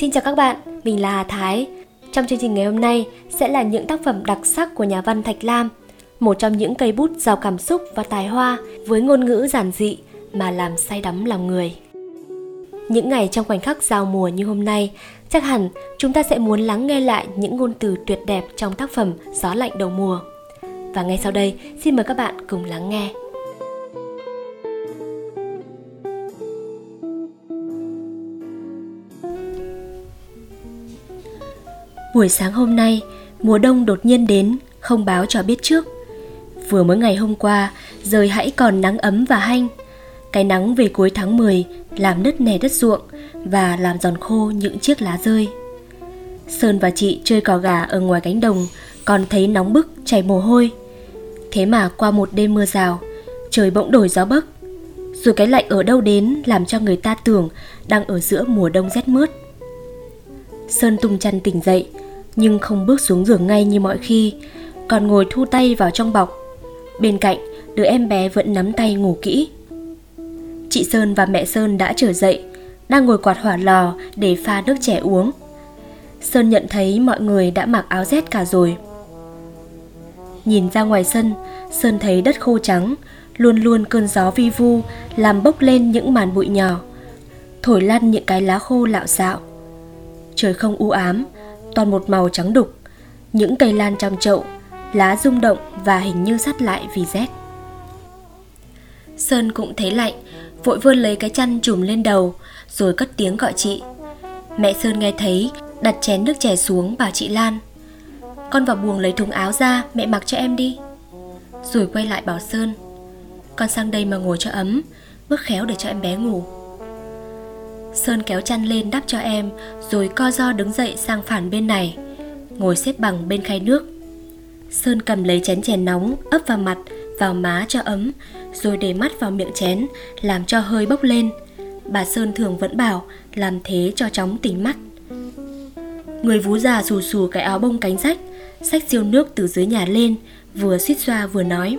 Xin chào các bạn, mình là Hà Thái. Trong chương trình ngày hôm nay sẽ là những tác phẩm đặc sắc của nhà văn Thạch Lam, một trong những cây bút giàu cảm xúc và tài hoa với ngôn ngữ giản dị mà làm say đắm lòng người. Những ngày trong khoảnh khắc giao mùa như hôm nay, chắc hẳn chúng ta sẽ muốn lắng nghe lại những ngôn từ tuyệt đẹp trong tác phẩm Gió lạnh đầu mùa. Và ngay sau đây, xin mời các bạn cùng lắng nghe. Buổi sáng hôm nay, mùa đông đột nhiên đến, không báo cho biết trước. Vừa mới ngày hôm qua, rời hãy còn nắng ấm và hanh. Cái nắng về cuối tháng 10 làm nứt nẻ đất ruộng và làm giòn khô những chiếc lá rơi. Sơn và chị chơi cò gà ở ngoài cánh đồng, còn thấy nóng bức chảy mồ hôi. Thế mà qua một đêm mưa rào, trời bỗng đổi gió bấc. Rồi cái lạnh ở đâu đến làm cho người ta tưởng đang ở giữa mùa đông rét mướt. Sơn tung chăn tỉnh dậy, nhưng không bước xuống giường ngay như mọi khi, còn ngồi thu tay vào trong bọc. Bên cạnh, đứa em bé vẫn nắm tay ngủ kỹ. Chị Sơn và mẹ Sơn đã trở dậy, đang ngồi quạt hỏa lò để pha nước trẻ uống. Sơn nhận thấy mọi người đã mặc áo rét cả rồi. Nhìn ra ngoài sân, Sơn thấy đất khô trắng, luôn luôn cơn gió vi vu làm bốc lên những màn bụi nhỏ, thổi lăn những cái lá khô lạo xạo. Trời không u ám, toàn một màu trắng đục, những cây lan trong chậu, lá rung động và hình như sắt lại vì rét. Sơn cũng thấy lạnh, vội vươn lấy cái chăn trùm lên đầu, rồi cất tiếng gọi chị. Mẹ Sơn nghe thấy, đặt chén nước chè xuống bảo chị Lan. Con vào buồng lấy thùng áo ra, mẹ mặc cho em đi. Rồi quay lại bảo Sơn. Con sang đây mà ngồi cho ấm, bước khéo để cho em bé ngủ. Sơn kéo chăn lên đắp cho em, rồi co do đứng dậy sang phản bên này, ngồi xếp bằng bên khay nước. Sơn cầm lấy chén chè nóng ấp vào mặt, vào má cho ấm, rồi để mắt vào miệng chén, làm cho hơi bốc lên. Bà Sơn thường vẫn bảo làm thế cho chóng tỉnh mắt. Người vú già xù xù cái áo bông cánh rách, sách siêu nước từ dưới nhà lên, vừa suýt xoa vừa nói.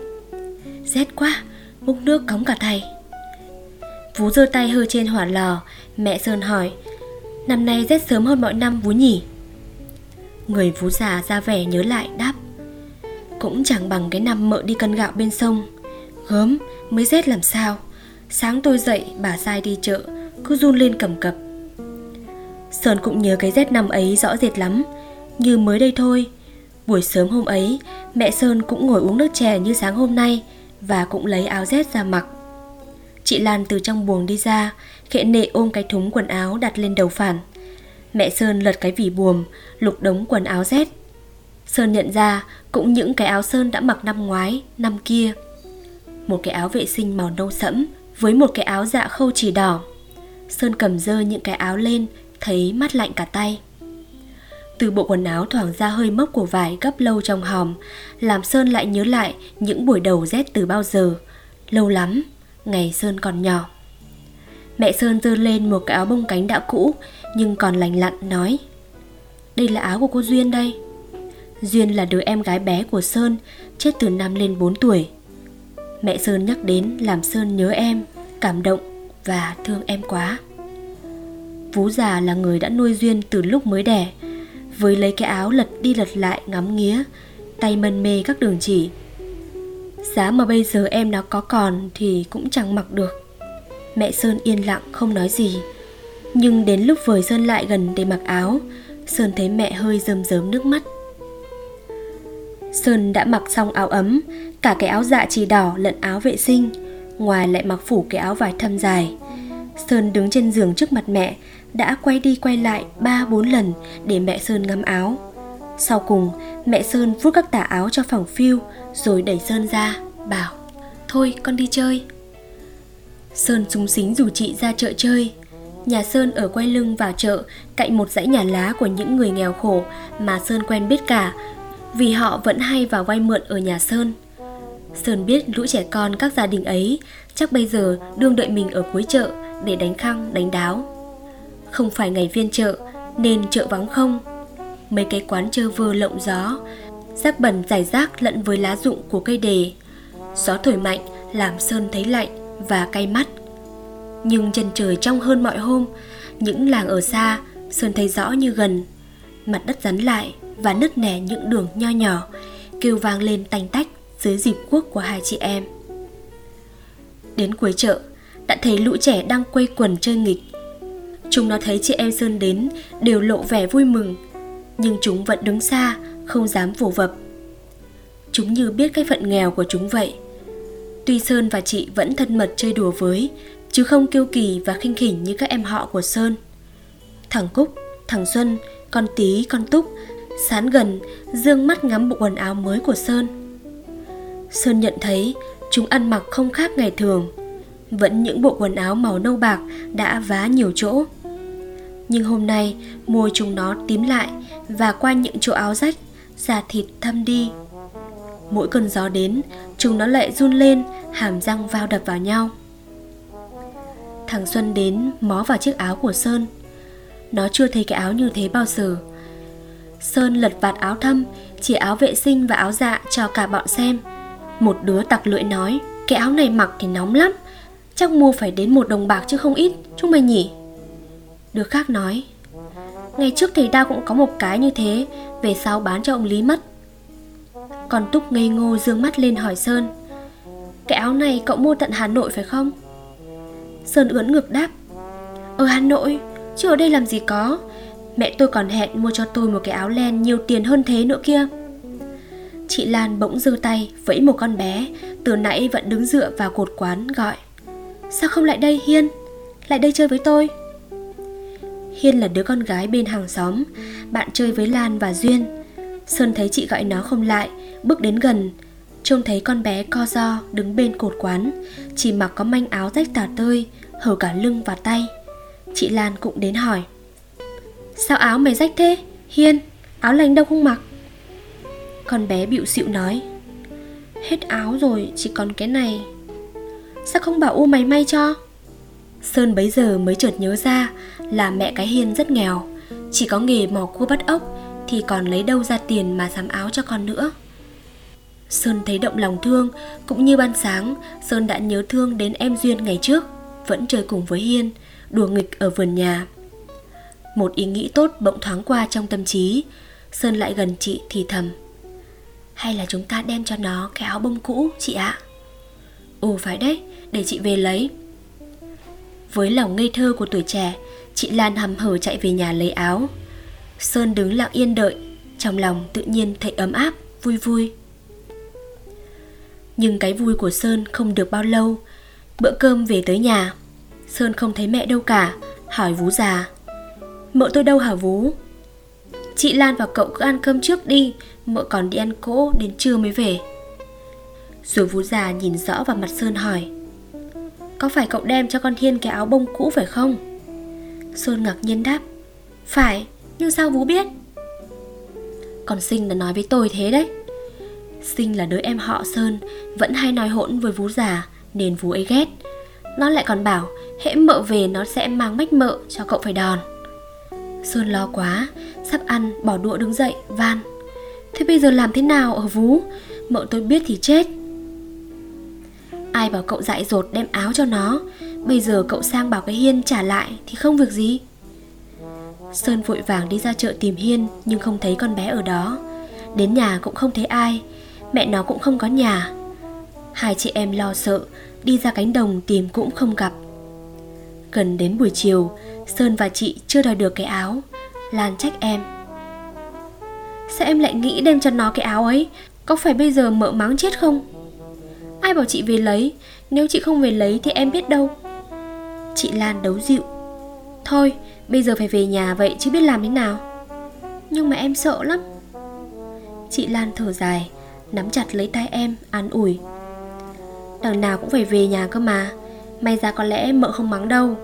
Rét quá, múc nước cống cả thầy. Vú giơ tay hơi trên hỏa lò, mẹ Sơn hỏi, năm nay rét sớm hơn mọi năm vú nhỉ? Người vú già ra vẻ nhớ lại đáp, cũng chẳng bằng cái năm mợ đi cân gạo bên sông. Gớm, mới rét làm sao? Sáng tôi dậy, bà sai đi chợ, cứ run lên cầm cập. Sơn cũng nhớ cái rét năm ấy rõ rệt lắm, như mới đây thôi. Buổi sớm hôm ấy, mẹ Sơn cũng ngồi uống nước chè như sáng hôm nay và cũng lấy áo rét ra mặc. Chị Lan từ trong buồng đi ra, khẽ nệ ôm cái thúng quần áo đặt lên đầu phản. Mẹ Sơn lật cái vỉ buồm, lục đống quần áo rét. Sơn nhận ra cũng những cái áo Sơn đã mặc năm ngoái, năm kia. Một cái áo vệ sinh màu nâu sẫm với một cái áo dạ khâu chỉ đỏ. Sơn cầm dơ những cái áo lên, thấy mắt lạnh cả tay. Từ bộ quần áo thoảng ra hơi mốc của vải gấp lâu trong hòm, làm Sơn lại nhớ lại những buổi đầu rét từ bao giờ. Lâu lắm, ngày Sơn còn nhỏ. Mẹ Sơn dơ lên một cái áo bông cánh đã cũ nhưng còn lành lặn nói Đây là áo của cô Duyên đây. Duyên là đứa em gái bé của Sơn, chết từ năm lên 4 tuổi. Mẹ Sơn nhắc đến làm Sơn nhớ em, cảm động và thương em quá. Vú già là người đã nuôi Duyên từ lúc mới đẻ, với lấy cái áo lật đi lật lại ngắm nghía, tay mân mê các đường chỉ. Giá mà bây giờ em nó có còn thì cũng chẳng mặc được. Mẹ Sơn yên lặng không nói gì. Nhưng đến lúc vời Sơn lại gần để mặc áo, Sơn thấy mẹ hơi rơm rớm nước mắt. Sơn đã mặc xong áo ấm, cả cái áo dạ chỉ đỏ lẫn áo vệ sinh, ngoài lại mặc phủ cái áo vải thâm dài. Sơn đứng trên giường trước mặt mẹ, đã quay đi quay lại ba bốn lần để mẹ Sơn ngắm áo. Sau cùng, mẹ Sơn vuốt các tà áo cho phòng phiêu rồi đẩy Sơn ra, bảo Thôi con đi chơi. Sơn súng xính rủ chị ra chợ chơi. Nhà Sơn ở quay lưng vào chợ cạnh một dãy nhà lá của những người nghèo khổ mà Sơn quen biết cả vì họ vẫn hay vào vay mượn ở nhà Sơn. Sơn biết lũ trẻ con các gia đình ấy chắc bây giờ đương đợi mình ở cuối chợ để đánh khăng, đánh đáo. Không phải ngày viên chợ nên chợ vắng không. Mấy cái quán chơ vơ lộng gió, rác bẩn rải rác lẫn với lá rụng của cây đề. Gió thổi mạnh làm Sơn thấy lạnh và cay mắt. Nhưng chân trời trong hơn mọi hôm, những làng ở xa Sơn thấy rõ như gần. Mặt đất rắn lại và nứt nẻ những đường nho nhỏ Kêu vang lên tanh tách dưới dịp quốc của hai chị em. Đến cuối chợ Đã thấy lũ trẻ đang quây quần chơi nghịch. Chúng nó thấy chị em Sơn đến Đều lộ vẻ vui mừng. Nhưng chúng vẫn đứng xa Không dám vồ vập. Chúng như biết cái phận nghèo của chúng vậy. Tuy Sơn và chị vẫn thân mật chơi đùa với Chứ không kiêu kỳ và khinh khỉnh như các em họ của Sơn. Thằng Cúc, thằng Xuân, con Tí, con Túc Sán gần, dương mắt ngắm bộ quần áo mới của Sơn. Sơn nhận thấy chúng ăn mặc không khác ngày thường. Vẫn những bộ quần áo màu nâu bạc đã vá nhiều chỗ. Nhưng hôm nay môi chúng nó tím lại Và qua những chỗ áo rách, da thịt thâm đi. Mỗi cơn gió đến, chúng nó lại run lên, hàm răng vào đập vào nhau. Thằng Xuân đến mó vào chiếc áo của Sơn. Nó chưa thấy cái áo như thế bao giờ. Sơn lật vạt áo thâm Chỉ áo vệ sinh và áo dạ cho cả bọn xem. Một đứa tặc lưỡi nói Cái áo này mặc thì nóng lắm. Chắc mua phải đến một đồng bạc chứ không ít Chúng mày nhỉ? Đứa khác nói, Ngày trước thầy ta cũng có một cái như thế, Về sau bán cho ông Lý mất. Còn Túc ngây ngô dương mắt lên hỏi Sơn, Cái áo này cậu mua tận Hà Nội phải không? Sơn ướn ngược đáp, Ở Hà Nội, Chứ ở đây làm gì có. Mẹ tôi còn hẹn mua cho tôi một cái áo len nhiều tiền hơn thế nữa kia. Chị Lan bỗng giơ tay vẫy một con bé, Từ nãy vẫn đứng dựa vào cột quán, gọi, Sao không lại đây, Hiên? Lại đây chơi với tôi. Hiên là đứa con gái bên hàng xóm. Bạn chơi với Lan và Duyên. Sơn thấy chị gọi nó không lại, Bước đến gần. Trông thấy con bé co do đứng bên cột quán. Chỉ mặc có manh áo rách tả tơi, Hở cả lưng và tay. Chị Lan cũng đến hỏi. Sao áo mày rách thế, Hiên? Áo lành đâu không mặc? Con bé bịu xịu nói. Hết áo rồi, chỉ còn cái này. Sao không bảo U mày may cho? Sơn bấy giờ mới chợt nhớ ra Là mẹ cái Hiên rất nghèo. Chỉ có nghề mò cua bắt ốc Thì còn lấy đâu ra tiền mà sắm áo cho con nữa. Sơn thấy động lòng thương, Cũng như ban sáng, Sơn đã nhớ thương đến em Duyên ngày trước, Vẫn chơi cùng với Hiên, Đùa nghịch ở vườn nhà. Một ý nghĩ tốt bỗng thoáng qua trong tâm trí, Sơn lại gần chị thì thầm, Hay là chúng ta đem cho nó cái áo bông cũ, chị ạ? À? Ồ phải đấy, Để chị về lấy. Với lòng ngây thơ của tuổi trẻ, Chị Lan hầm hở chạy về nhà lấy áo. Sơn đứng lặng yên đợi, Trong lòng tự nhiên thấy ấm áp, Vui vui. Nhưng cái vui của Sơn không được bao lâu. Bữa cơm về tới nhà, Sơn không thấy mẹ đâu cả, Hỏi Vú già. Mợ tôi đâu hả Vú? Chị Lan và cậu cứ ăn cơm trước đi, Mợ còn đi ăn cỗ đến trưa mới về. Rồi Vú già nhìn rõ vào mặt Sơn hỏi. Có phải cậu đem cho con Thiên cái áo bông cũ phải không? Sơn ngạc nhiên đáp, Phải, Nhưng sao Vú biết? Còn Sinh đã nói với tôi thế đấy. Sinh là đứa em họ Sơn, Vẫn hay nói hỗn với Vú già, Nên Vú ấy ghét. Nó lại còn bảo, hễ mợ về nó sẽ mang mách mợ cho cậu phải đòn. Sơn lo quá, Sắp ăn, bỏ đũa đứng dậy, van, Thế bây giờ làm thế nào ở vú? Mợ tôi biết thì chết. Ai bảo cậu dại dột đem áo cho nó? Bây giờ cậu sang bảo cái Hiên trả lại Thì không việc gì. Sơn vội vàng đi ra chợ tìm Hiên, Nhưng không thấy con bé ở đó. Đến nhà cũng không thấy ai. Mẹ nó cũng không có nhà. Hai chị em lo sợ, Đi ra cánh đồng tìm cũng không gặp. Gần đến buổi chiều, Sơn và chị chưa đòi được cái áo. Lan trách em. Sao em lại nghĩ đem cho nó cái áo ấy? Có phải bây giờ mợ mắng chết không? Ai bảo chị về lấy? Nếu chị không về lấy thì em biết đâu. Chị Lan đấu dịu. Thôi, bây giờ phải về nhà vậy chứ biết làm thế nào. Nhưng mà em sợ lắm. Chị Lan thở dài, Nắm chặt lấy tay em, an ủi. Đằng nào cũng phải về nhà cơ mà. May ra có lẽ mợ không mắng đâu.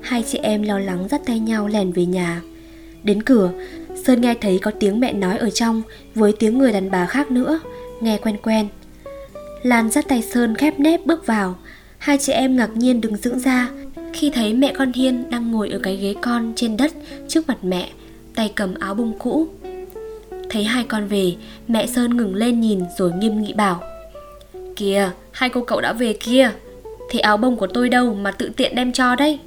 Hai chị em lo lắng dắt tay nhau lèn về nhà. Đến cửa, Sơn nghe thấy có tiếng mẹ nói ở trong Với tiếng người đàn bà khác nữa, Nghe quen quen. Lan dắt tay Sơn khép nép bước vào. Hai chị em ngạc nhiên đứng dưỡng ra Khi thấy mẹ con Hiên đang ngồi ở cái ghế con trên đất Trước mặt mẹ, Tay cầm áo bông cũ. Thấy hai con về, Mẹ Sơn ngừng lên nhìn rồi nghiêm nghị bảo, Kìa, hai cô cậu đã về kia Thế áo bông của tôi đâu mà tự tiện đem cho đấy?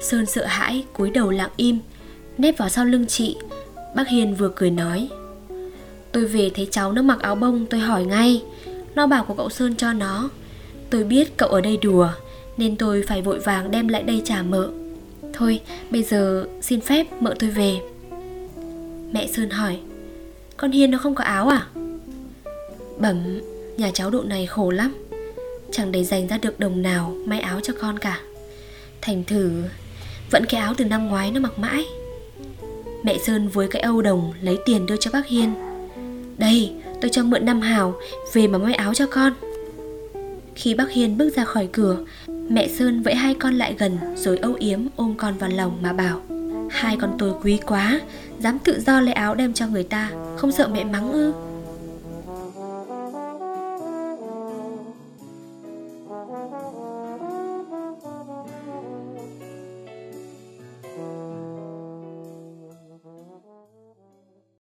Sơn sợ hãi, cúi đầu lặng im, Nép vào sau lưng chị. Bác Hiền vừa cười nói, Tôi về thấy cháu nó mặc áo bông, tôi hỏi ngay nó bảo của cậu Sơn cho nó. Tôi biết cậu ở đây đùa, Nên tôi phải vội vàng đem lại đây trả mợ. Thôi, bây giờ xin phép mợ tôi về. Mẹ Sơn hỏi, Con Hiên nó không có áo à? Bẩm, Nhà cháu độ này khổ lắm, Chẳng để dành ra được đồng nào may áo cho con cả. Thành thử, Vẫn cái áo từ năm ngoái nó mặc mãi. Mẹ Sơn với cái âu đồng lấy tiền đưa cho bác Hiên. Đây tôi cho mượn năm hào Về mà may áo cho con. Khi bác Hiên bước ra khỏi cửa, Mẹ Sơn vẫy hai con lại gần Rồi âu yếm ôm con vào lòng mà bảo, Hai con tôi quý quá, Dám tự do lấy áo đem cho người ta, Không sợ mẹ mắng ư?